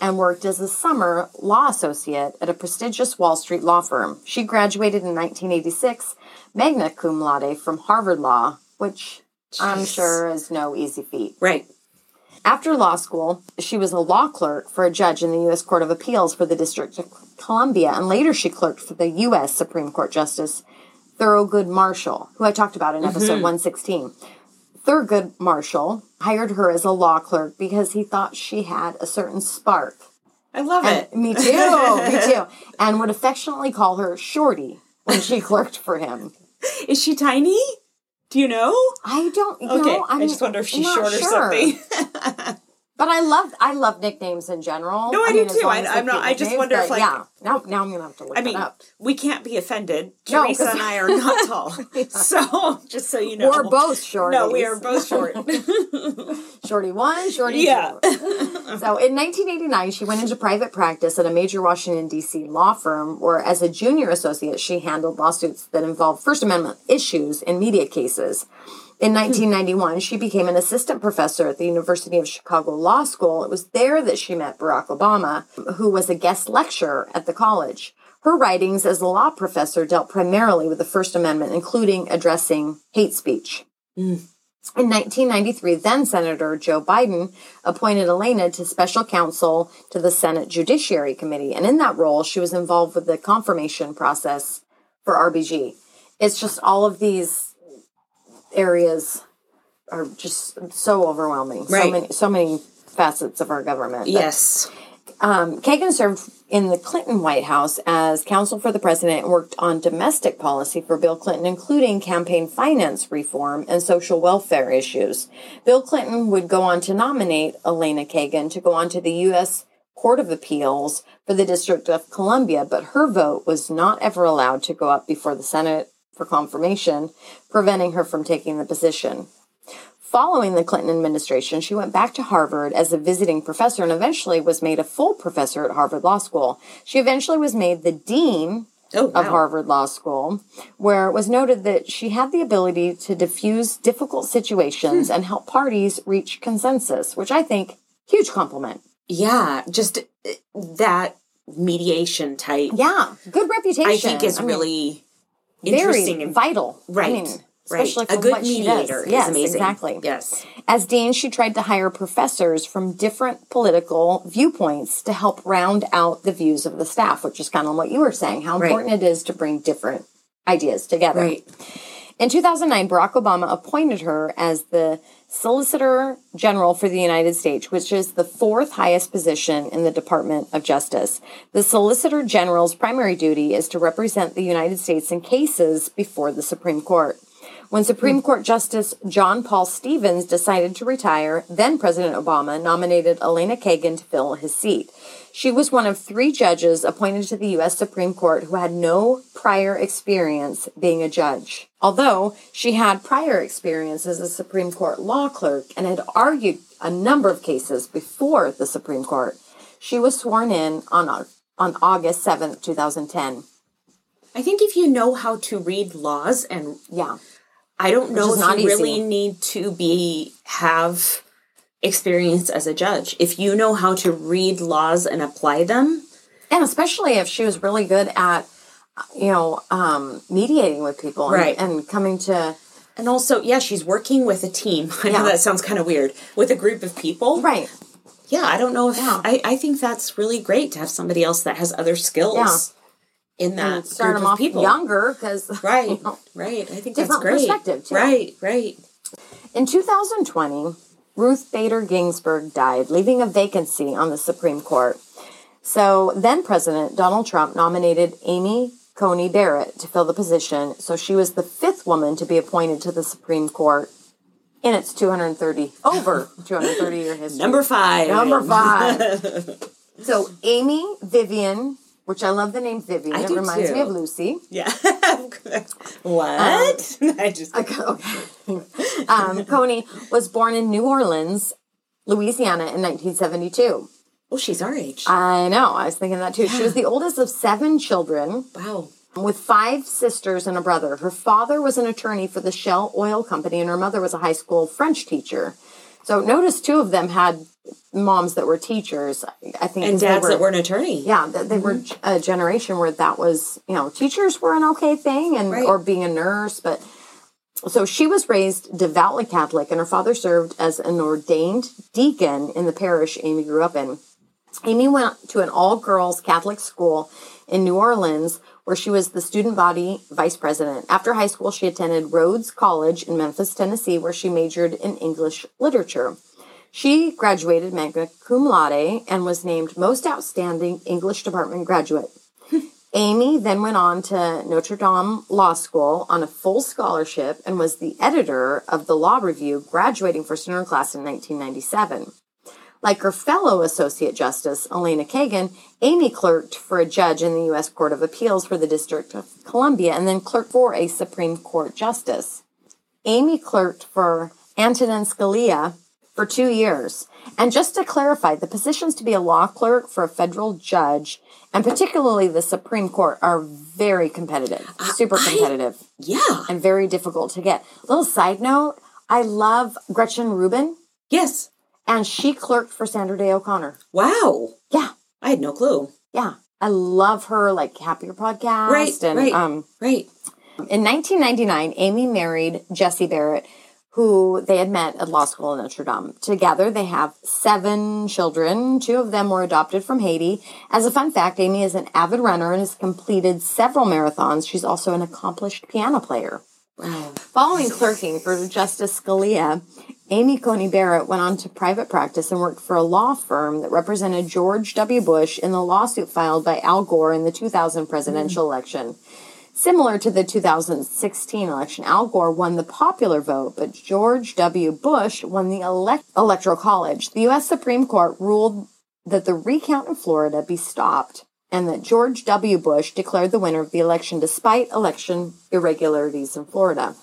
and worked as a summer law associate at a prestigious Wall Street law firm. She graduated in 1986, magna cum laude from Harvard Law, which I'm sure is no easy feat. Right. After law school, she was a law clerk for a judge in the U.S. Court of Appeals for the District of Columbia, and later she clerked for the U.S. Supreme Court Justice Thurgood Marshall, who I talked about in episode mm-hmm. 116. Thurgood Marshall hired her as a law clerk because he thought she had a certain spark. I love And it. me too, me too. And would affectionately call her Shorty when she clerked for him. Is she tiny? Do you know? I don't Okay. know. I'm I just wonder if she's short or something. But I love I love nicknames in general. No, I do as too. I, I'm not- I just wonder if, like- yeah. Now now I'm gonna have to look I mean, up. we can't be offended. No, Teresa and I are not tall. So, just so you know. We're both short. No, we are both short. Shorty one, Shorty Yeah. two. so in 1989, she went into private practice at a major Washington D.C. law firm, where as a junior associate, she handled lawsuits that involved First Amendment issues in media cases. In 1991, she became an assistant professor at the University of Chicago Law School. It was there that she met Barack Obama, who was a guest lecturer at the college. Her writings as a law professor dealt primarily with the First Amendment, including addressing hate speech. Mm. In 1993, then Senator Joe Biden appointed Elena to special counsel to the Senate Judiciary Committee. And in that role, she was involved with the confirmation process for RBG. It's just all of these areas are just so overwhelming. So Right. many, so many facets of our government. But yes. um, Kagan served in the Clinton White House as counsel for the president and worked on domestic policy for Bill Clinton, including campaign finance reform and social welfare issues. Bill Clinton would go on to nominate Elena Kagan to go on to the U.S. Court of Appeals for the District of Columbia, but her vote was not ever allowed to go up before the Senate for confirmation, preventing her from taking the position. Following the Clinton administration, she went back to Harvard as a visiting professor and eventually was made a full professor at Harvard Law School. She eventually was made the dean Oh, of. Harvard Law School, where it was noted that she had the ability to diffuse difficult situations and help parties reach consensus, which I think huge compliment. Yeah, just uh, that mediation type. Yeah, good reputation. I think is I mean, really very interesting and vital. right. I mean, especially right. a good what she mediator. Yes, is amazing. exactly. Yes. As dean, she tried to hire professors from different political viewpoints to help round out the views of the staff, which is kind of what you were saying, how Right. important it is to bring different ideas together. Right. In 2009, Barack Obama appointed her as the Solicitor General for the United States, which is the fourth highest position in the Department of Justice. The Solicitor General's primary duty is to represent the United States in cases before the Supreme Court. When Supreme Court Justice John Paul Stevens decided to retire, then President Obama nominated Elena Kagan to fill his seat. She was one of three judges appointed to the U.S. Supreme Court who had no prior experience being a judge. Although she had prior experience as a Supreme Court law clerk and had argued a number of cases before the Supreme Court, she was sworn in on, on August 7th, 2010. I think if you know how to read laws and Yeah. I don't know if you easy. really need to be have experience as a judge. If you know how to read laws and apply them, And especially if she was really good at, you know, um, mediating with people and, Right. and coming to, and also, yeah, she's working with a team. I Yeah. know that sounds kind of weird. With a group of people. right. Yeah, I don't know if Yeah. I, I think that's really great to have somebody else that has other skills Yeah. In that And start them of off people. younger because Right, right. I think that's great. perspective, too. Right, right. In 2020, Ruth Bader Ginsburg died, leaving a vacancy on the Supreme Court. So then President Donald Trump nominated Amy Coney Barrett to fill the position. So she was the fifth woman to be appointed to the Supreme Court in its 230 over 230 year history. Number five. Number five. so Amy Vivian which I love the name Vivian. I it do reminds me of Lucy. Yeah. what? I just Okay. um, Coney was born in New Orleans, Louisiana in 1972. Oh, she's our age. I know. I was thinking that too. She was the oldest of seven children wow. with five sisters and a brother. Her father was an attorney for the Shell Oil Company, and her mother was a high school French teacher. So notice two of them had moms that were teachers. I think And they dads that were an attorney. yeah, that they were mm-hmm. a generation where that was, you know, teachers were an okay thing and Right. or being a nurse, but so she was raised devoutly Catholic and her father served as an ordained deacon in the parish Amy grew up in. Amy went to an all-girls Catholic school in New Orleans where she was the student body vice president. After high school, she attended Rhodes College in Memphis, Tennessee, where she majored in English literature. She graduated magna cum laude and was named most outstanding English department graduate. Amy then went on to Notre Dame Law School on a full scholarship and was the editor of the Law Review, graduating first in her class in 1997. Like her fellow Associate Justice, Elena Kagan, Amy clerked for a judge in the U.S. Court of Appeals for the District of Columbia and then clerked for a Supreme Court Justice. Amy clerked for Antonin Scalia for two years. And just to clarify, the positions to be a law clerk for a federal judge, and particularly the Supreme Court, are very competitive, super I- competitive, Yeah. and very difficult to get. Little side note I love Gretchen Rubin, Yes. And she clerked for Sandra Day O'Connor. Wow. Yeah, I had no clue. yeah. I love her like happier podcast. Right. and right. um right. In 1999, Amy married Jesse Barrett, who they had met at law school in Notre Dame. Together, they have seven children. Two of them were adopted from Haiti. As a fun fact, Amy is an avid runner and has completed several marathons. She's also an accomplished piano player. Wow. Following clerking for Justice Scalia, Amy Coney Barrett went on to private practice and worked for a law firm that represented George W. Bush in the lawsuit filed by Al Gore in the 2000 presidential election. Similar to the 2016 election, Al Gore won the popular vote, but George W. Bush won the elect- Electoral College. The U.S. Supreme Court ruled that the recount in Florida be stopped and that George W. Bush declared the winner of the election despite election irregularities in Florida.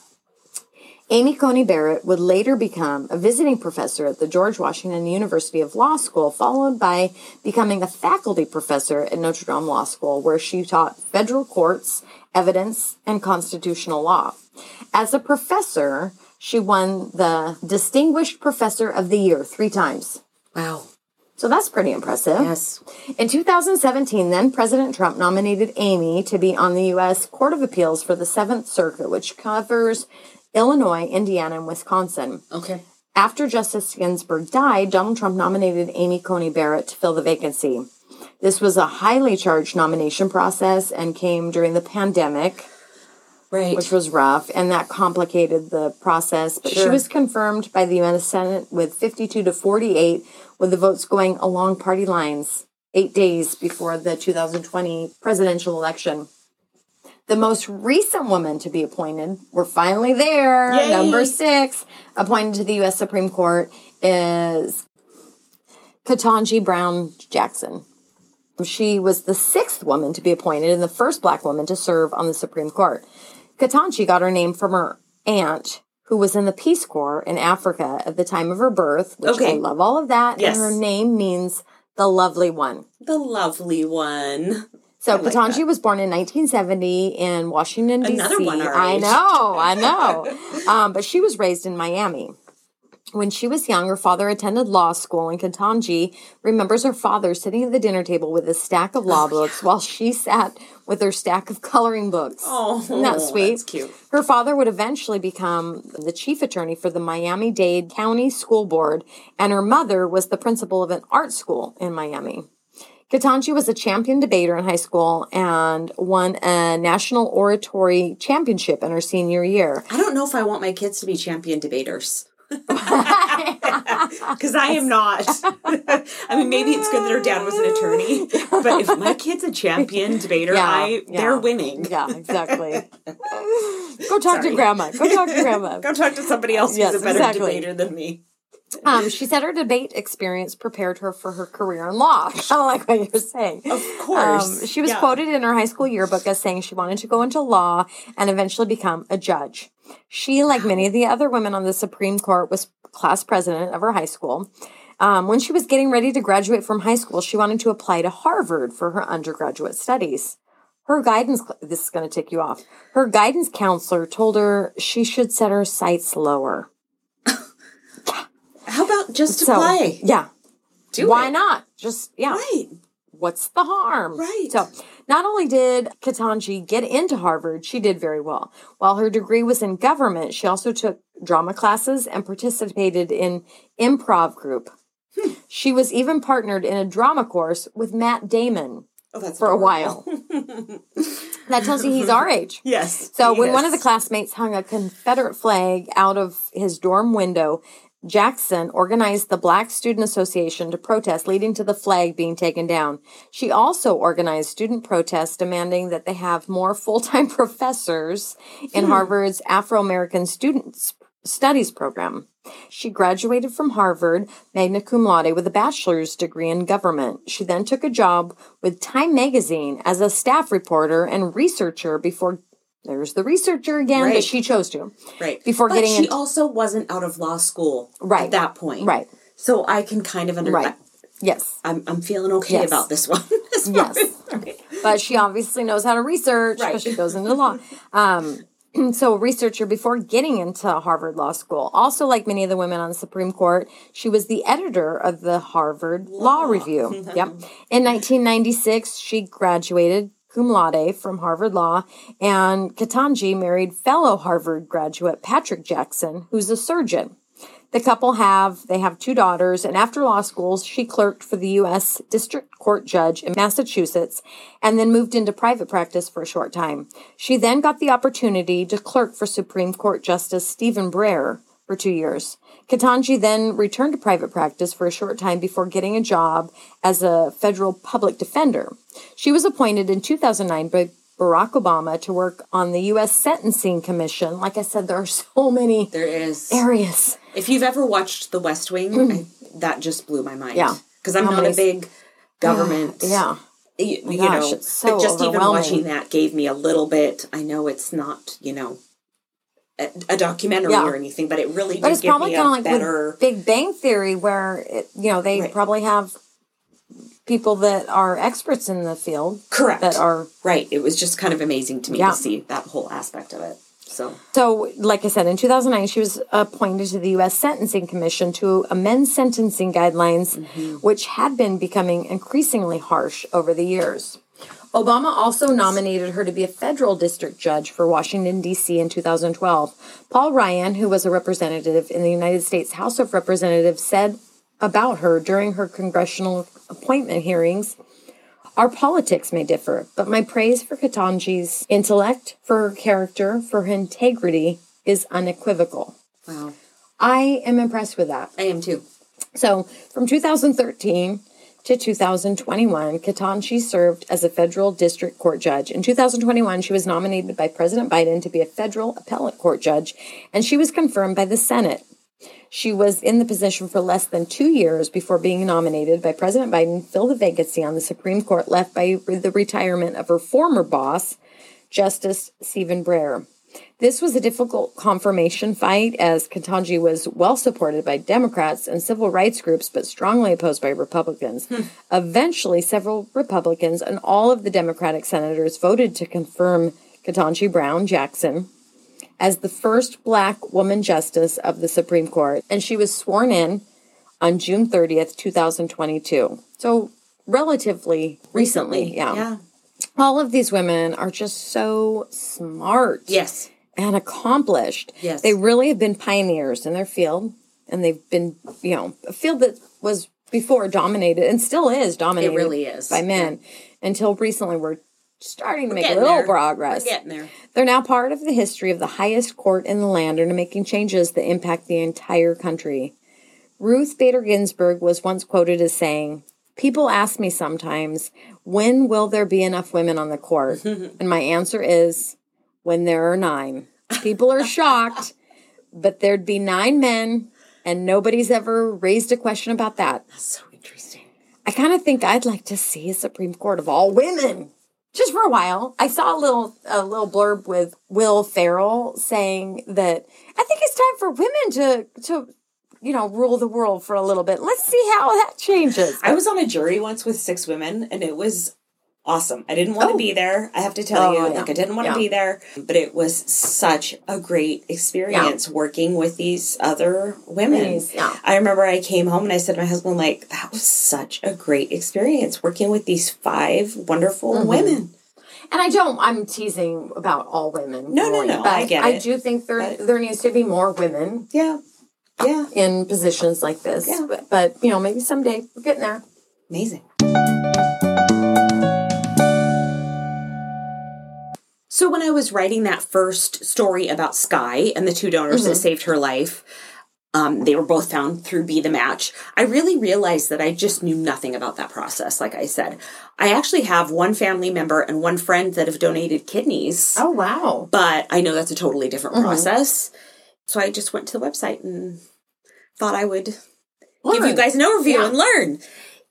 Amy Coney Barrett would later become a visiting professor at the George Washington University of Law School, followed by becoming a faculty professor at Notre Dame Law School, where she taught federal courts, evidence, and constitutional law. As a professor, she won the Distinguished Professor of the Year three times. Wow. So that's pretty impressive. Yes. In 2017, then President Trump nominated Amy to be on the U.S. Court of Appeals for the Seventh Circuit, which covers Illinois, Indiana, and Wisconsin. Okay. After Justice Ginsburg died, Donald Trump nominated Amy Coney Barrett to fill the vacancy. This was a highly charged nomination process and came during the pandemic, Right. which was rough, and that complicated the process. But she was confirmed by the U.S. Senate with 52 to 48, with the votes going along party lines eight days before the 2020 presidential election. The most recent woman to be appointed, we're finally there, Yay. number six, appointed to the U.S. Supreme Court is Ketanji Brown Jackson. She was the sixth woman to be appointed and the first black woman to serve on the Supreme Court. Ketanji got her name from her aunt, who was in the Peace Corps in Africa at the time of her birth, which Okay. I love all of that. Yes. And her name means the lovely one. the lovely one. So like Ketanji was born in 1970 in Washington D.C. Another one our I know, I know. um, but she was raised in Miami. When she was young, her father attended law school, and Ketanji remembers her father sitting at the dinner table with a stack of law books while she sat with her stack of coloring books. Oh, Isn't that sweet? that's cute. Her father would eventually become the chief attorney for the Miami Dade County School Board, and her mother was the principal of an art school in Miami. Ketanji was a champion debater in high school and won a national oratory championship in her senior year. I don't know if I want my kids to be champion debaters. Because I am not. I mean, maybe it's good that her dad was an attorney, but if my kid's a champion debater, Yeah, I yeah. they're winning. Yeah, exactly. Go talk to Sorry. grandma. Go talk to grandma. Go talk to somebody else Yes, who's a better exactly. debater than me. Um, she said her debate experience prepared her for her career in law. Kind of like what you're saying. Of course. Um, she was Yeah. quoted in her high school yearbook as saying she wanted to go into law and eventually become a judge. She, like many of the other women on the Supreme Court, was class president of her high school. Um, when she was getting ready to graduate from high school, she wanted to apply to Harvard for her undergraduate studies. Her guidance, this is going to tick you off. Her guidance counselor told her she should set her sights lower. How about just So, play? yeah. Do Why it. not? Just, yeah. Right. what's the harm? Right. So, not only did Ketanji get into Harvard, she did very well. While her degree was in government, she also took drama classes and participated in improv group. Hmm. She was even partnered in a drama course with Matt Damon Oh, for a while. that tells you he's our age. Yes. So when one of the classmates hung a Confederate flag out of his dorm window, Jackson organized the Black Student Association to protest, leading to the flag being taken down. She also organized student protests demanding that they have more full-time professors in hmm. Harvard's Afro-American Student Studies program. She graduated from Harvard magna cum laude with a bachelor's degree in government. She then took a job with Time magazine as a staff reporter and researcher before there's the researcher again, Right. she chose to. right before but getting she into- also wasn't out of law school Right. at that point. Right. So I can kind of understand. Right. Yes. I'm I'm feeling okay Yes. about this one. Yes. But she obviously knows how to research because Right. she goes into law. Um, so, a researcher before getting into Harvard Law School. Also, like many of the women on the Supreme Court, she was the editor of the Harvard Law, Review. yep. In 1996, she graduated cum laude from Harvard Law, and Ketanji married fellow Harvard graduate Patrick Jackson, who's a surgeon. The couple have they have two daughters, and after law school, she clerked for the U.S. District Court judge in Massachusetts, and then moved into private practice for a short time. She then got the opportunity to clerk for Supreme Court Justice Stephen Breyer for two years. Ketanji then returned to private practice for a short time before getting a job as a federal public defender. She was appointed in 2009 by Barack Obama to work on the U.S. Sentencing Commission. Like I said, there are so many There is. areas. If you've ever watched The West Wing, I, that just blew my mind. Mm. Yeah. Because I'm How not a big government. Yeah. You, you gosh, know, so but just even watching that gave me a little bit. I know it's not, you know, a, a documentary Yeah. or anything, but it really But it's probably kind of like better. Big Bang Theory, where it, you know they Right. probably have people that are experts in the field Correct. that are right. It was just kind of amazing to me Yeah. to see that whole aspect of it. So So, like I said, in 2009, she was appointed to the U.S. Sentencing Commission to amend sentencing guidelines, mm-hmm. which had been becoming increasingly harsh over the years. Obama also nominated her to be a federal district judge for Washington, D.C. in 2012. Paul Ryan, who was a representative in the United States House of Representatives, said about her during her congressional appointment hearings our politics may differ, but my praise for Ketanji's intellect, for her character, for her integrity is unequivocal. wow, I am impressed with that. I am too. So, from 2013 to 2021, Ketanji served as a federal district court judge. In 2021, she was nominated by President Biden to be a federal appellate court judge, and she was confirmed by the Senate. She was in the position for less than two years before being nominated by President Biden to fill the vacancy on the Supreme Court left by the retirement of her former boss, Justice Stephen Breyer. This was a difficult confirmation fight as Ketanji was well supported by Democrats and civil rights groups, but strongly opposed by Republicans. Hmm. Eventually, several Republicans and all of the Democratic senators voted to confirm Ketanji Brown Jackson as the first black woman justice of the Supreme Court, and she was sworn in on June 30th, 2022. So, relatively recently, yeah. Yeah. All of these women are just so smart Yes. and accomplished. Yes. They really have been pioneers in their field, and they've been, you know, a field that was before dominated and still is dominated really is. by men until recently we're starting to make a little there. progress. We're getting there. They're now part of the history of the highest court in the land and are making changes that impact the entire country. Ruth Bader Ginsburg was once quoted as saying, People ask me sometimes, when will there be enough women on the court? and my answer is, when there are nine. People are shocked, but there'd be nine men And nobody's ever raised a question about that. That's so interesting. I kind of think I'd like to see a Supreme Court of all women. Just for a while, I saw a little a little blurb with Will Ferrell saying that I think it's time for women to to you know rule the world for a little bit. Let's see how that changes. I was on a jury once with six women, and it was awesome. I didn't want to Oh. be there. I have to tell Oh, you, yeah. like I didn't want to be there, but it was such a great experience working with these other women. Yeah. I remember I came home and I said to my husband, like, that was such a great experience working with these five wonderful Mm-hmm. women. And I don't. I'm teasing about all women. No, no, really, no, But I get I do think there But- there needs to be more women Yeah. Yeah. in positions like this. Yeah. But, but you know, maybe someday we're getting there. Amazing. So when I was writing that first story about Sky and the two donors that saved her life, um, they were both found through Be the Match. I really realized that I just knew nothing about that process. Like I said, I actually have one family member and one friend that have donated kidneys, Oh wow! but I know that's a totally different process. So I just went to the website and thought I would give you guys an overview Yeah. and learn.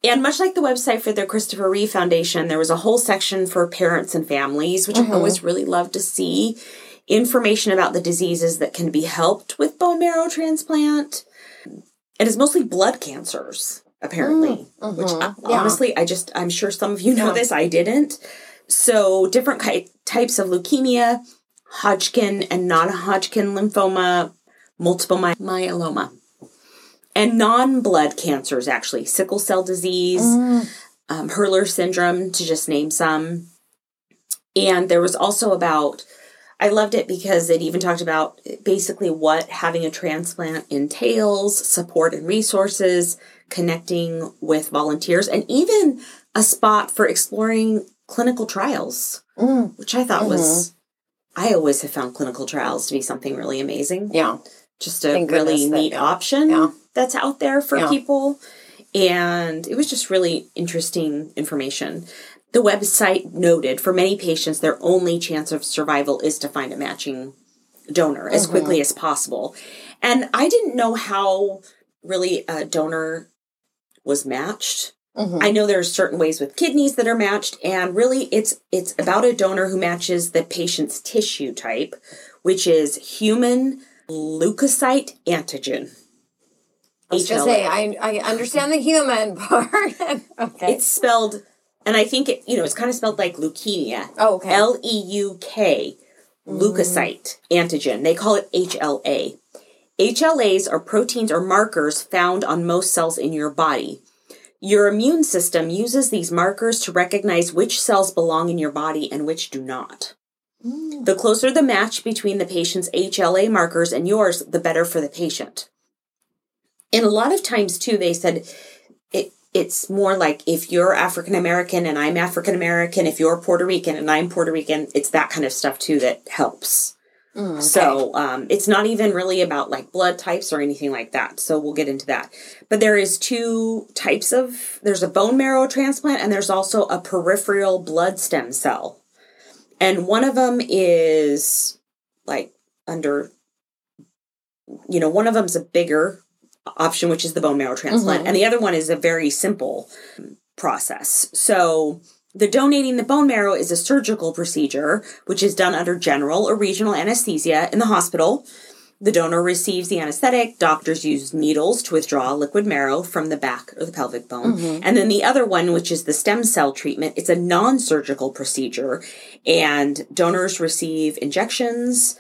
And much like the website for the Christopher Reeve Foundation, there was a whole section for parents and families, which I mm-hmm. always really love to see. Information about the diseases that can be helped with bone marrow transplant. It is mostly blood cancers, apparently. Mm, mm-hmm. Which uh, Yeah. honestly, I just, I'm sure some of you know this, I didn't. So, different ki- types of leukemia, Hodgkin and non Hodgkin lymphoma, multiple my- myeloma and non-blood cancers actually sickle cell disease mm. um, hurler syndrome to just name some and there was also about i loved it because it even talked about basically what having a transplant entails support and resources connecting with volunteers and even a spot for exploring clinical trials mm. which i thought was mm-hmm. i always have found clinical trials to be something really amazing Yeah. just a Thank really that- neat yeah. option Yeah. That's out there for Yeah. people. And it was just really interesting information. The website noted for many patients, their only chance of survival is to find a matching donor as Mm-hmm. quickly as possible. And I didn't know how really a donor was matched. Mm-hmm. I know there are certain ways with kidneys that are matched, and really it's it's about a donor who matches the patient's tissue type, which is human leukocyte antigen. I was gonna say I I understand the human part. okay. It's spelled, and I think it, you know, it's kind of spelled like leukemia. Oh, okay. L E U K, leukocyte antigen. They call it HLA. HLAs are proteins or markers found on most cells in your body. Your immune system uses these markers to recognize which cells belong in your body and which do not. Mm. The closer the match between the patient's HLA markers and yours, the better for the patient. And a lot of times, too, they said it, it's more like if you're African American and I'm African American, if you're Puerto Rican and I'm Puerto Rican, it's that kind of stuff, too, that helps. So um, it's not even really about like blood types or anything like that. So we'll get into that. But there is two types of there's a bone marrow transplant and there's also a peripheral blood stem cell. And one of them is like under you know, one of them's a bigger option which is the bone marrow transplant and the other one is a very simple process. So the donating the bone marrow is a surgical procedure which is done under general or regional anesthesia in the hospital. The donor receives the anesthetic. Doctors use needles to withdraw liquid marrow from the back or the pelvic bone. And then the other one, which is the stem cell treatment, it's a non surgical procedure. And donors receive injections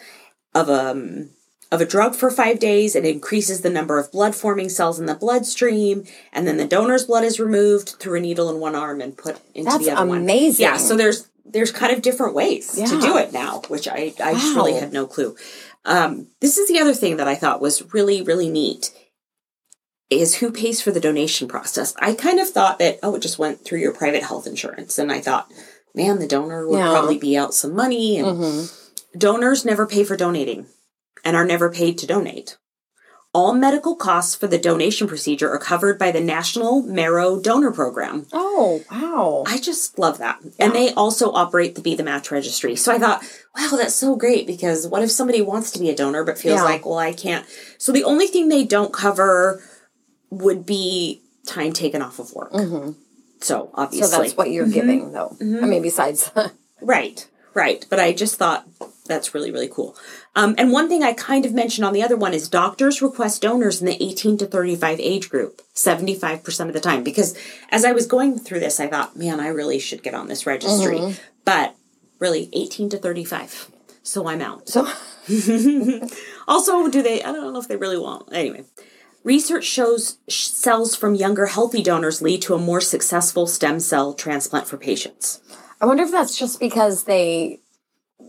of um, of a drug for five days. It increases the number of blood forming cells in the bloodstream, and then the donor's blood is removed through a needle in one arm and put into That's the other one. amazing. Yeah, so there's there's kind of different ways to do it now, which I I just really Wow. had no clue. Um, this is the other thing that I thought was really really neat is who pays for the donation process. I kind of thought that oh, it just went through your private health insurance, and I thought, man, the donor would Yeah. probably be out some money, and donors never pay for donating and are never paid to donate. All medical costs for the donation procedure are covered by the National Marrow Donor Program. Oh, wow. I just love that. And they also operate the Be the Match registry. So I thought, wow, that's so great because what if somebody wants to be a donor but feels Yeah. like, well, I can't. So the only thing they don't cover would be time taken off of work. So obviously. Mm-hmm. so that's what you're giving, though. I mean, besides. Right, right. But I just thought that's really, really cool. Um, and one thing I kind of mentioned on the other one is doctors request donors in the 18 to 35 age group 75% of the time. Because as I was going through this, I thought, man, I really should get on this registry. But really, 18 to 35. So I'm out. so, Also, do they? I don't know if they really want. Anyway, research shows sh- cells from younger healthy donors lead to a more successful stem cell transplant for patients. I wonder if that's just because they,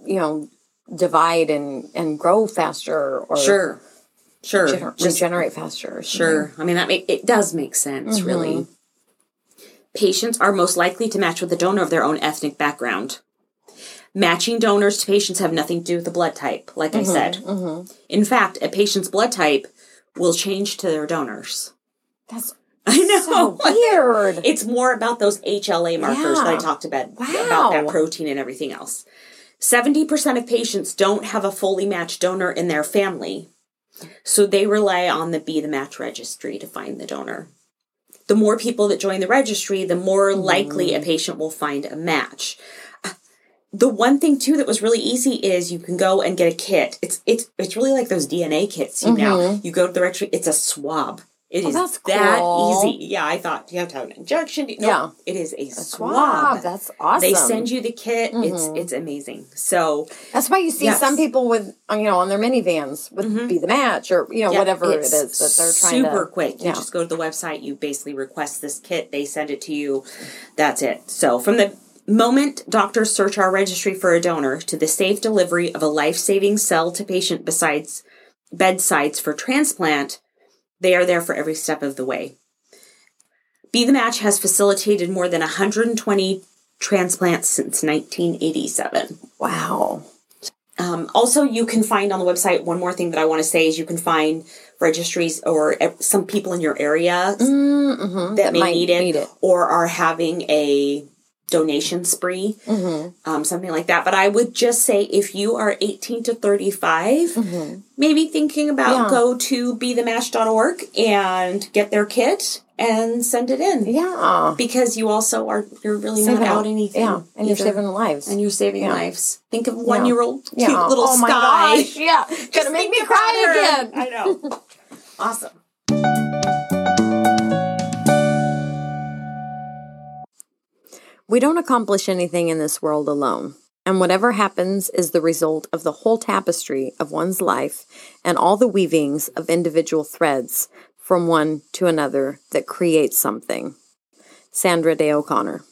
you know, divide and, and grow faster or Sure, sure, gener- Just- regenerate faster. Sure. I mean, that make, it does make sense, mm-hmm. really. Patients are most likely to match with a donor of their own ethnic background. Matching donors to patients have nothing to do with the blood type, like I mm-hmm. said. Mm-hmm. In fact, a patient's blood type will change to their donors. That's I know. so weird. It's more about those HLA markers that I talked about, about Wow. that protein and everything else. 70% of patients don't have a fully matched donor in their family, so they rely on the Be the Match registry to find the donor. The more people that join the registry, the more mm-hmm. likely a patient will find a match. The one thing too that was really easy is you can go and get a kit. It's it's it's really like those DNA kits. You now mm-hmm. you go to the registry. It's a swab. It is that's that cool. easy. Yeah, I thought you have to have an injection. No, Yeah. it is a, swab. Wow, that's awesome. They send you the kit. It's it's amazing. So That's why you see Yes. some people with, uh, you know, on their minivans would be the match or, you know, yeah, whatever it's that they're trying super to. quick. You Yeah. just go to the website. You basically request this kit. They send it to you. That's it. So from the moment doctors search our registry for a donor to the safe delivery of a life-saving cell to patient besides bedsides for transplant, they are there for every step of the way. Be the Match has facilitated more than 120 transplants since 1987. Wow. Um, also, you can find on the website one more thing that I want to say is you can find registries or some people in your area Mm-hmm. that, may might need it, need it. or are having a donation spree, Mm-hmm. um, something like that. But I would just say if you are 18 to 35, maybe thinking about Mm-hmm. Yeah. go to bethematch.org and get their kit and send it in. Yeah. Because you also are you're really Saving not out anything. Yeah. And you're saving lives. and you're saving Yeah. lives. Think of one year old cute yeah. little oh sky. Yeah. Gonna make me cry again. I know. awesome. We don't accomplish anything in this world alone, and whatever happens is the result of the whole tapestry of one's life and all the weavings of individual threads from one to another that create something. Sandra Day O'Connor.